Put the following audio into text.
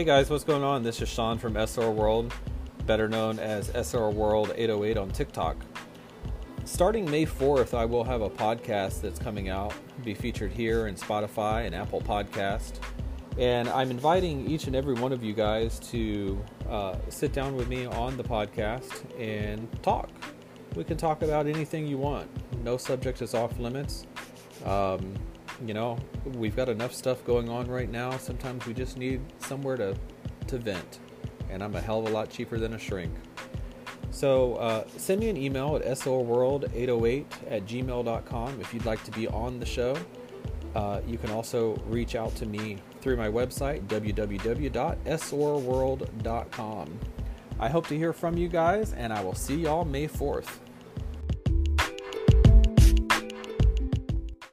Hey guys, what's going on? This is Sean from Esor World, better known as Esor World 808 on TikTok. Starting May 4th, I will have a podcast that's coming out, be featured here in Spotify and Apple Podcast. And I'm inviting each and every one of you guys to uh, sit down with me on the podcast and talk. We can talk about anything you want. No subject is off limits. Um, you know, we've got enough stuff going on right now. Sometimes we just need somewhere to, to vent. And I'm a hell of a lot cheaper than a shrink. So uh, send me an email at sorworld808 at gmail.com if you'd like to be on the show. Uh, you can also reach out to me through my website, www.sorworld.com. I hope to hear from you guys, and I will see y'all May 4th.